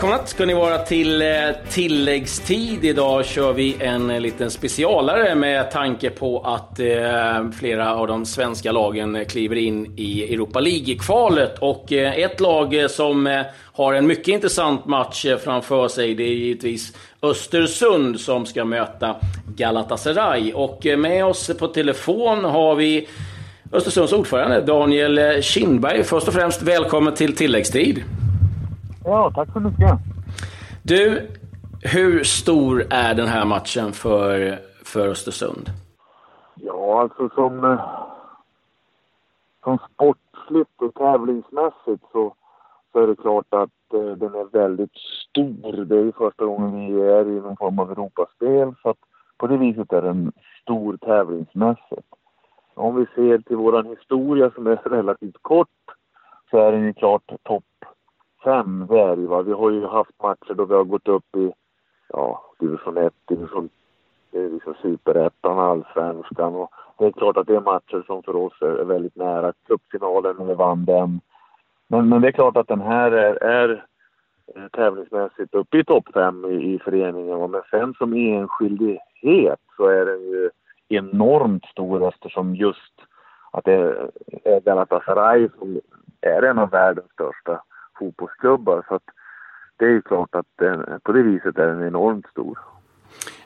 välkomna ska ni vara till eh, tilläggstid. Idag kör vi en eh, liten specialare med tanke på att eh, flera av de svenska lagen kliver in i Europa League-kvalet. Och ett lag som har en mycket intressant match framför sig, det är givetvis Östersund som ska möta Galatasaray. Och med oss på telefon har vi Östersunds ordförande Daniel Kindberg. Först och främst välkommen till tilläggstid. Ja, tack så mycket. Du, hur stor är den här matchen för, för Östersund? Ja, alltså som, eh, som sportsligt och tävlingsmässigt så, så är det klart att eh, den är väldigt stor. Det är ju första gången vi är i någon form av Europaspel så att på det viset är den stor tävlingsmässigt. Om vi ser till vår historia som är relativt kort så är den ju klart topp fem väl. Va? Vi har ju haft matcher då vi har gått upp i ja, division 1, division det är liksom superettan, allsvenskan och det är klart att det är matcher som för oss är väldigt nära. Cupfinalen när vi vann den. Men, men det är klart att den här är, är eh, tävlingsmässigt uppe i topp fem i, i föreningen. Men sen som enskildhet så är den ju enormt stor eftersom just att det är Galatasaray som är en av världens största fotbollsklubbar. Så att det är ju klart att den, på det viset är den enormt stor.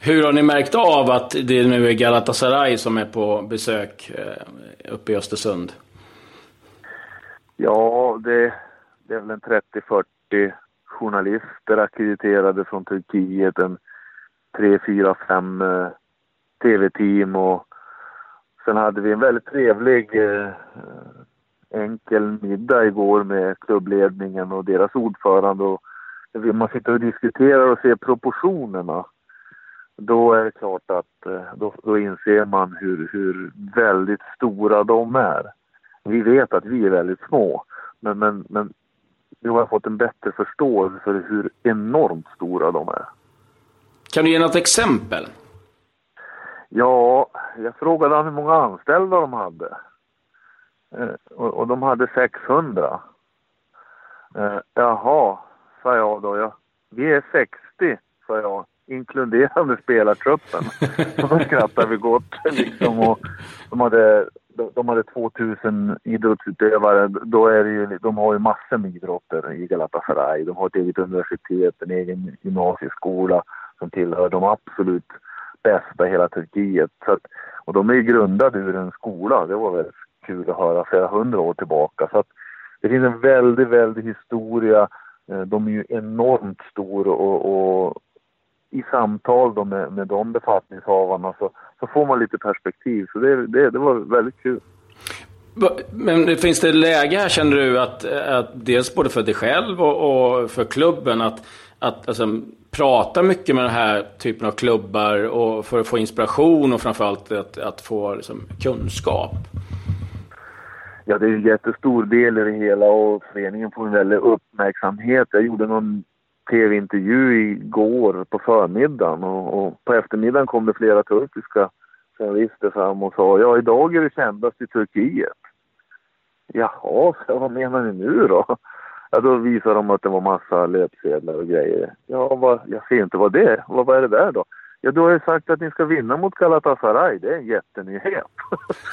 Hur har ni märkt av att det nu är Galatasaray som är på besök eh, uppe i Östersund? Ja, det, det är väl en 30-40 journalister akkrediterade från Turkiet, en 3, 4, 5 eh, tv-team och sen hade vi en väldigt trevlig eh, enkel middag igår med klubbledningen och deras ordförande. Och man sitter och diskuterar och ser proportionerna. Då är det klart att eh, då, då inser man hur, hur väldigt stora de är. Vi vet att vi är väldigt små, men, men, men nu har fått en bättre förståelse för hur enormt stora de är. Kan du ge något exempel? Ja, jag frågade han hur många anställda de hade. Eh, och, och, de hade 600. Eh, jaha, sa jag då. Ja, vi är 60, sa jag, inkluderande spelartruppen. Så då skrattade vi gott liksom. Och de hade, de hade 2000 idrottsutövare. Då är det ju, de har ju massor med idrotter i Galatasaray. De har ett eget universitet, en egen gymnasieskola som tillhör de absolut bästa i hela Turkiet. Så att, och de är ju grundade ur en skola. Det var väldigt kul att höra flera hundra år tillbaka. Så att det finns en väldigt, väldigt historia. Eh, de är ju enormt stora och, och i samtal då med, med de befattningshavarna så, så får man lite perspektiv. Så det, det, det var väldigt kul. Men finns det läge här känner du att, att dels både för dig själv och, och för klubben att, att alltså, prata mycket med den här typen av klubbar och för att få inspiration och framförallt att, att få liksom, kunskap? Ja, det är en jättestor del i det hela och föreningen får en väldig uppmärksamhet. Jag gjorde någon tv-intervju igår på förmiddagen och, och, på eftermiddagen kom det flera turkiska journalister fram och sa ja, idag är det kändast i Turkiet. Jaha, vad menar ni nu då? Ja, då visade de att det var massa löpsedlar och grejer. Ja, vad, jag ser inte vad det är. Vad, vad är det där då? Ja, du har ju sagt att ni ska vinna mot Galatasaray. Det är en jättenyhet.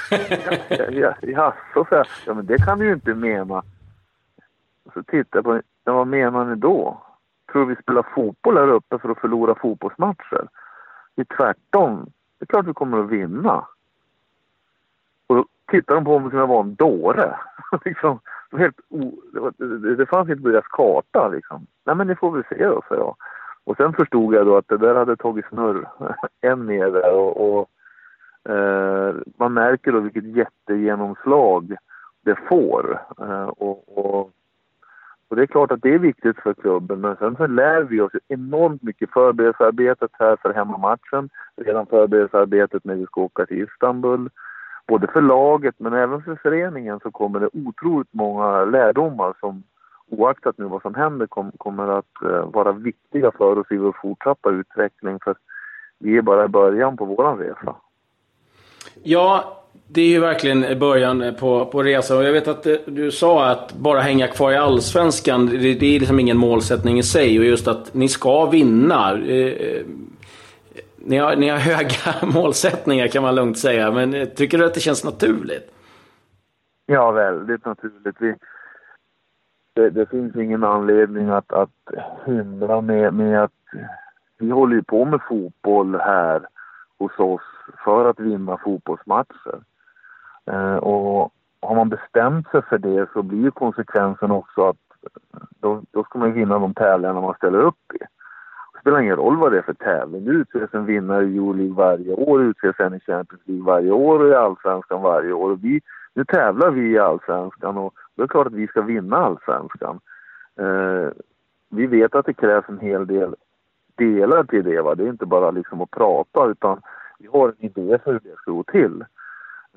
ja, ja, jaså, så ja, men det kan du ju inte mena. Så tittar jag på ja, vad menar ni då? Tror vi spelar fotboll här uppe för att förlora fotbollsmatcher? Det är tvärtom. Det är klart vi kommer att vinna. Och då tittar de på mig som jag var en dåre. liksom, det, helt o, det, det, det fanns inte på deras karta liksom. Nej men ni får väl se då, sa jag. Och sen förstod jag då att det där hade tagit snurr än mer där och, och eh, man märker då vilket jättegenomslag det får. Eh, och, och, och, det är klart att det är viktigt för klubben men sen så lär vi oss enormt mycket förberedelsearbetet här för hemmamatchen, redan förberedelsearbetet när vi ska åka till Istanbul. Både för laget men även för föreningen så kommer det otroligt många lärdomar som oaktat nu vad som händer kom, kommer att uh, vara viktiga för oss i vår fortsatta utveckling för vi är bara i början på våran resa. Ja, det är ju verkligen början på, på resan. Och jag vet att du sa att bara hänga kvar i Allsvenskan, det, det är liksom ingen målsättning i sig. Och just att ni ska vinna. Eh, ni, har, ni har höga målsättningar kan man lugnt säga. Men tycker du att det känns naturligt? Ja, väldigt naturligt. Vi, det, det finns ingen anledning att, att hindra med, med att vi håller ju på med fotboll här hos oss för att vinna fotbollsmatcher. Eh, och har man bestämt sig för det så blir konsekvensen också att då, då ska man vinna de tävlingar man ställer upp i. Det spelar ingen roll vad det är för tävling. Nu utses en vinnare i Euroleague varje år, utses en i Champions League varje år och i Allsvenskan varje år. Och vi, nu tävlar vi i Allsvenskan och det är klart att vi ska vinna Allsvenskan. Eh, vi vet att det krävs en hel del delar till det. Va? Det är inte bara liksom att prata utan vi har en idé för hur det ska gå till.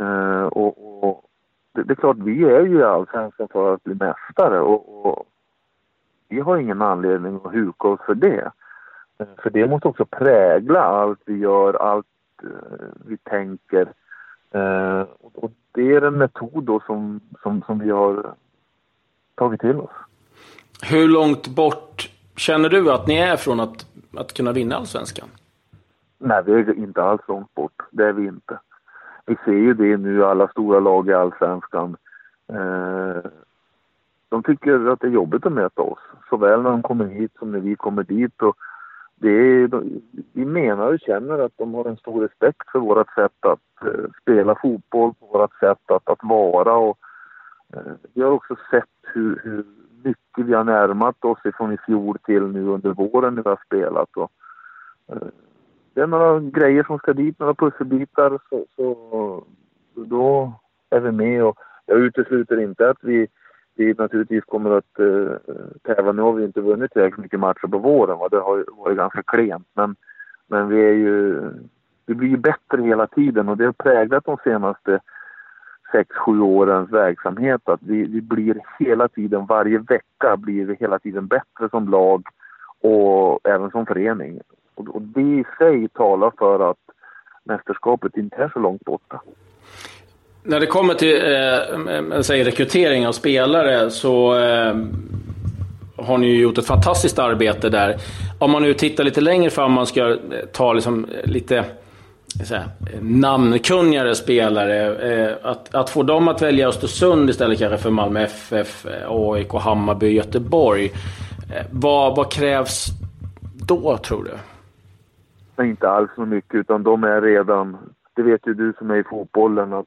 Eh, och, och det, det, är klart, vi är ju i Allsvenskan för att bli mästare och, och, vi har ingen anledning att huka oss för det. Eh, för det måste också prägla allt vi gör, allt eh, vi tänker. Och, och, det är en metod då som, som, som vi har tagit till oss. Hur långt bort känner du att ni är från att, att kunna vinna Allsvenskan? Nej, vi är inte alls långt bort. Det är vi inte. Vi ser ju det nu, alla stora lag i Allsvenskan. Eh, de tycker att det är jobbigt att möta oss, såväl när de kommer hit som när vi kommer dit. Och det är, vi menar och känner att de har en stor respekt för vårt sätt att eh, spela fotboll, vårt sätt att, att vara. Och, eh, vi har också sett hur, hur mycket vi har närmat oss ifrån i fjol till nu under våren när vi har spelat. Och, eh, det är några grejer som ska dit, några pusselbitar, så, så då är vi med. Och jag utesluter inte att vi, vi naturligtvis kommer att eh, tävla. Nu har vi inte vunnit tillräckligt mycket matcher på våren, va? det har varit ganska klent. Men, men vi är ju, vi blir ju bättre hela tiden och det har präglat de senaste sex, sju årens verksamhet att vi, vi blir hela tiden, varje vecka blir vi hela tiden bättre som lag och även som förening. Och, och det i sig talar för att mästerskapet inte är så långt borta. När det kommer till eh, eh säger rekrytering av spelare så eh, har ni ju gjort ett fantastiskt arbete där. Om man nu tittar lite längre fram, man ska ta liksom lite här, namnkunnigare spelare. Eh, att, att få dem att välja Östersund istället kanske för Malmö FF, eh, AIK, Hammarby, Göteborg. Eh, vad, vad krävs då, tror du? inte alls så mycket utan de är redan, det vet ju du som är i fotbollen att,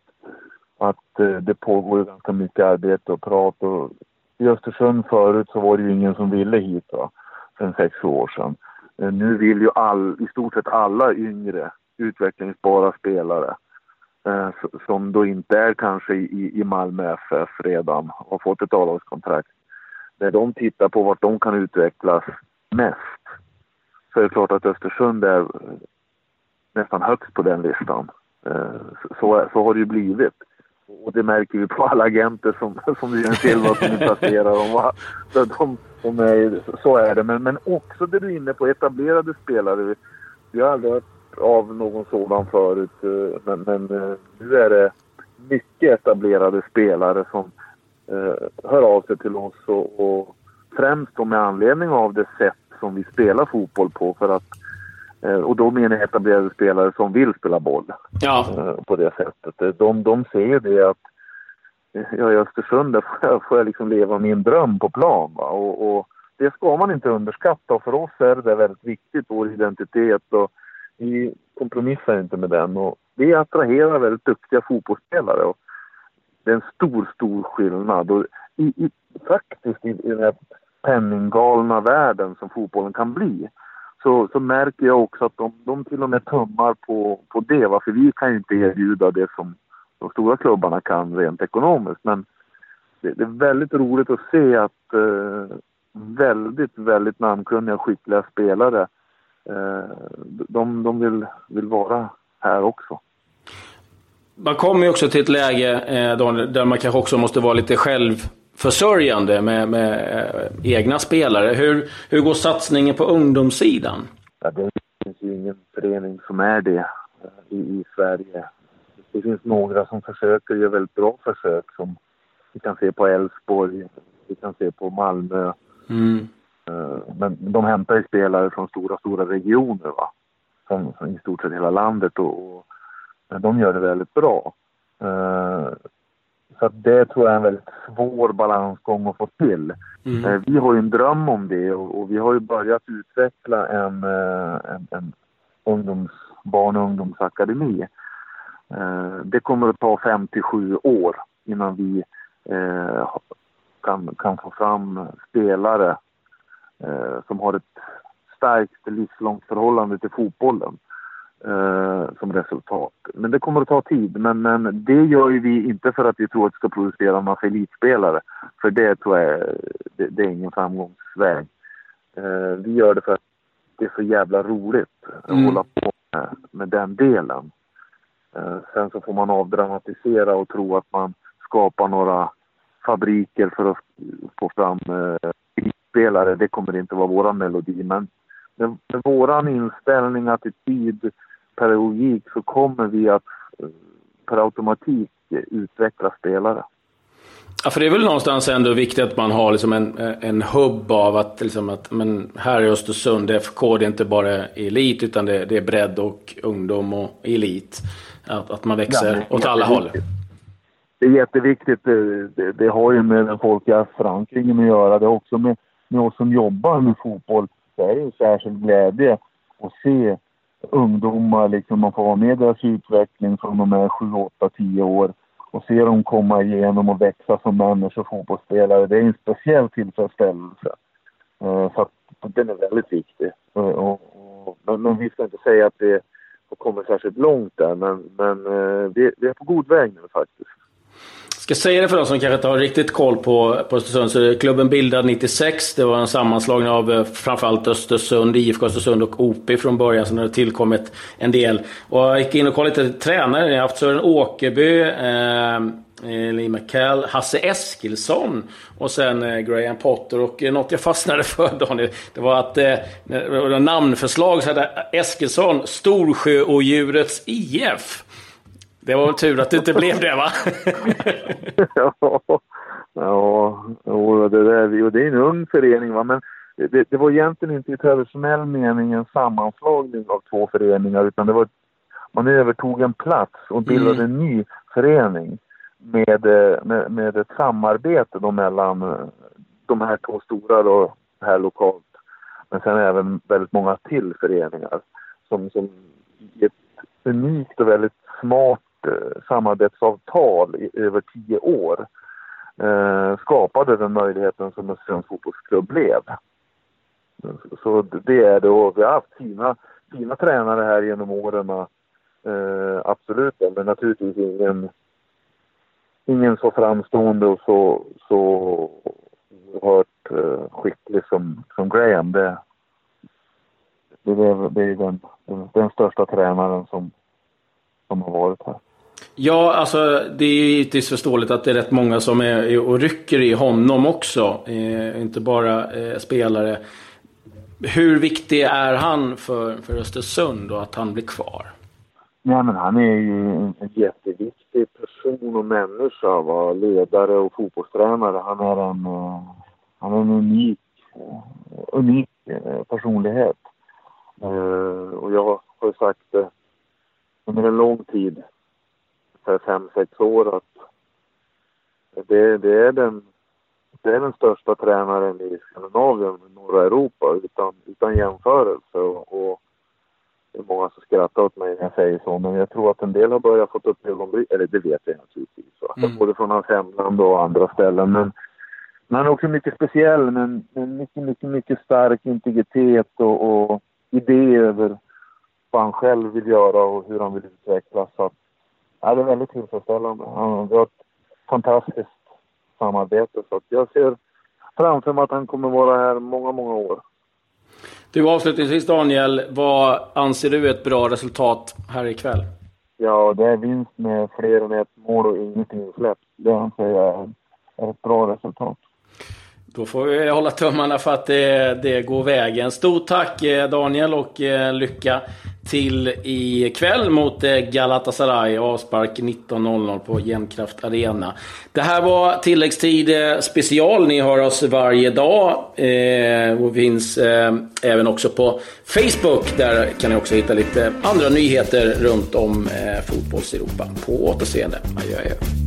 att eh, det pågår ganska mycket arbete och prat och i Östersund förut så var det ju ingen som ville hit va, sen en sex år sedan. Eh, nu vill ju all, i stort sett alla yngre utvecklingsbara spelare eh, som då inte är kanske i, i Malmö FF redan har fått ett avlagskontrakt. När de tittar på vart de kan utvecklas mest så är det klart att Östersund är eh, nästan högst på den listan. Eh, så, så har det ju blivit. Och det märker vi på alla agenter som, som Björn Silva som vi placerar. De, de, de är, så är det. Men, men också det du är inne på, etablerade spelare. Vi, vi har aldrig hört av någon sådan förut. Eh, men, men eh, nu är det mycket etablerade spelare som eh, hör av sig till oss och, och främst då med anledning av det sätt som vi spelar fotboll på för att och då menar jag etablerade spelare som vill spela boll ja. Eh, på det sättet. Eh, de, de ser det att ja, i Östersund där får jag, får jag liksom leva min dröm på plan. Och, och, det ska man inte underskatta och för oss är det väldigt viktigt, vår identitet. Och vi kompromissar inte med den. Och vi attraherar väldigt duktiga fotbollsspelare. Och det är en stor, stor skillnad. Och i, i, faktiskt i, i den här penninggalna världen som fotbollen kan bli så, så märker jag också att de, de till och med tummar på, på det. Va? För vi kan ju inte erbjuda det som de stora klubbarna kan rent ekonomiskt. Men det, det är väldigt roligt att se att eh, väldigt, väldigt namnkunniga och skickliga spelare eh, de, de vill, vill vara här också. Man kommer ju också till ett läge eh, där man kanske också måste vara lite själv försörjande med, med eh, egna spelare. Hur, hur går satsningen på ungdomssidan? Ja, det finns ju ingen förening som är det eh, i, i Sverige. det finns några som försöker, gör väldigt bra försök som vi kan se på Elfsborg, vi kan se på Malmö. Mm. Eh, men de hämtar ju spelare från stora, stora regioner va. Från, från i stort sett hela landet och, och de gör det väldigt bra. Så det tror jag är en väldigt svår balansgång att få till. Mm. Uh, vi har ju en dröm om det och, vi har ju börjat utveckla en, uh, en, en ungdoms, barn och ungdomsakademi. det kommer att ta 57 år innan vi kan, kan få fram spelare som har ett starkt livslångt förhållande till fotbollen eh, som resultat. Men det kommer att ta tid. Men, men det gör ju vi inte för att vi tror att vi ska producera en massa elitspelare. För det tror jag det, det är ingen framgångsväg. Eh, vi gör det för att det är så jävla roligt att mm. hålla på med, med den delen. Eh, sen så får man avdramatisera och tro att man skapar några fabriker för att få fram eh. Det kommer inte vara våran melodi. Men med, med våran inställning, attityd, pedagogik så kommer vi att eh, per automatik utveckla spelare. Ja, för det är väl någonstans ändå viktigt att man har liksom en, en hubb av att, liksom att men här i Östersund, FK, det är inte bara elit utan det, det är bredd och ungdom och elit. Att, att man växer ja, åt alla håll. Det är jätteviktigt. Det, det, det, har ju med den folkliga förankringen att göra. Det har också med, med oss som jobbar med fotboll. Det är en särskild glädje att se ungdomar, liksom man får vara med i deras utveckling från de är 7, 8, 10 år och se dem komma igenom och växa som människor och fotbollsspelare. Det är en speciell tillfredsställelse. Eh, så att den är väldigt viktig. Men, vi ska inte säga att det har kommit särskilt långt där, men, men eh, vi, vi är på god väg nu faktiskt ska säga det för de som kanske inte har riktigt koll på, på Östersund. Så klubben bildad 96. Det var en sammanslagning av eh, framförallt Östersund, IFK Östersund och OP från början. Sen har det tillkommit en del. Och jag gick in och kollade lite tränare. Ni har haft Sören Åkerby, eh, eh Lee McCall, Hasse Eskilsson och sen eh, Graham Potter. Och eh, något jag fastnade för Daniel, det var att eh, det var namnförslag så hade Eskilsson Storsjö och djurets IF. Det var väl tur att det inte blev det va? ja, ja det, där, det är en ung förening va, men det, det, var egentligen inte i traditionell mening en sammanslagning av två föreningar utan det var man övertog en plats och bildade mm. en ny förening med, med, med ett samarbete då mellan eh, de här två stora då, här lokalt men sen även väldigt många till föreningar som, som i ett unikt och väldigt smart eh, Eh, samarbetsavtal i över tio år eh, skapade den möjligheten som Östersunds fotbollsklubb blev. Så det är det och vi har haft fina, fina tränare här genom åren. Eh, absolut, men naturligtvis ingen, ingen så framstående och så, så oerhört eh, skicklig som, som Graham. Det, det, är, det är den, den, den största tränaren som, som har varit här. Ja, alltså det är givetvis förståeligt att det är rätt många som är och rycker i honom också. Eh, inte bara eh, spelare. Hur viktig är han för, för Östersund och att han blir kvar? Nej, men han är ju en jätteviktig person och människa, va? ledare och fotbollstränare. Han är en, eh, han är en unik, eh, unik eh, personlighet. och jag har ju sagt det under en lång tid för fem, sex år att det, det, är den, det är den största tränaren i Skandinavien, norra Europa, utan, utan jämförelse. Och, och det är många som skrattar åt mig när jag säger så, men jag tror att en del har börjat fått upp ögonbryn, eller det vet jag naturligtvis, mm. både från hans hemland och andra ställen. Men, men han är också mycket speciell, med en mycket, mycket, mycket stark integritet och, och idé över vad han själv vill göra och hur han vill utvecklas. Så att ja, det är väldigt tillfredsställande. Vi har ett fantastiskt samarbete så jag ser framför mig att han kommer vara här många, många år. Du avslutningsvis Daniel, vad anser du är ett bra resultat här ikväll? Ja, det är vinst med fler än ett mål och ingenting släppt. Det anser jag är ett bra resultat. Då får vi hålla tummarna för att det, det går vägen. Stort tack eh, Daniel och eh, lycka till ikväll mot eh, Galatasaray. Avspark 19.00 på Genkraft Arena. Det här var tilläggstid special. Ni hör oss varje dag. Eh, och finns eh, även också på Facebook. Där kan ni också hitta lite andra nyheter runt om eh, fotbolls-Europa. På återseende. Adjö, adjö.